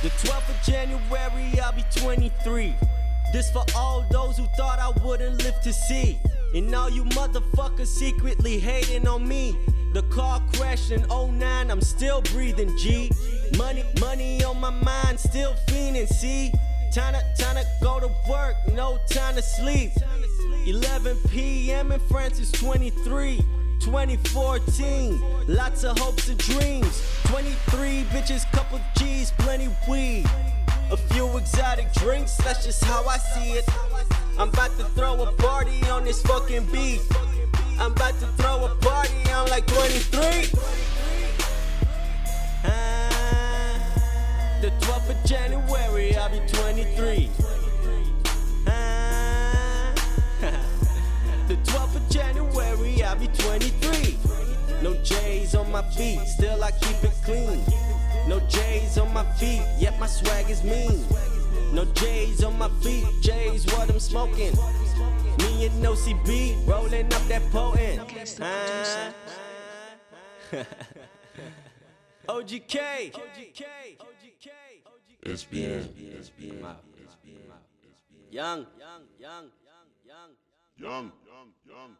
The 12th of January, I'll be 23. This for all those who thought I wouldn't live to see. And all you motherfuckers secretly hating on me. The car crashed in 09, I'm still breathing G. Money, money on my mind, still fiending, see? Time to, time to go to work, no time to sleep. 11 p.m. in France is 23. 2014, lots of hopes and dreams. 23 bitches, couple G's, plenty weed. A few exotic drinks, that's just how I see it. I'm about to throw a party on this fucking beat. I'm about to throw a party on like 23. Ah, the 12th of January, I'll be 23. Ah, the 12th of January, I'll be 23. No J's on my feet, still I keep it clean. No J's on my feet, yet my swag is mean. No J's on my feet, J's what I'm smoking. Me and no CB rolling up that potent. Ah. OGK. SBN. Young, young, young, young, young. Young, young, young.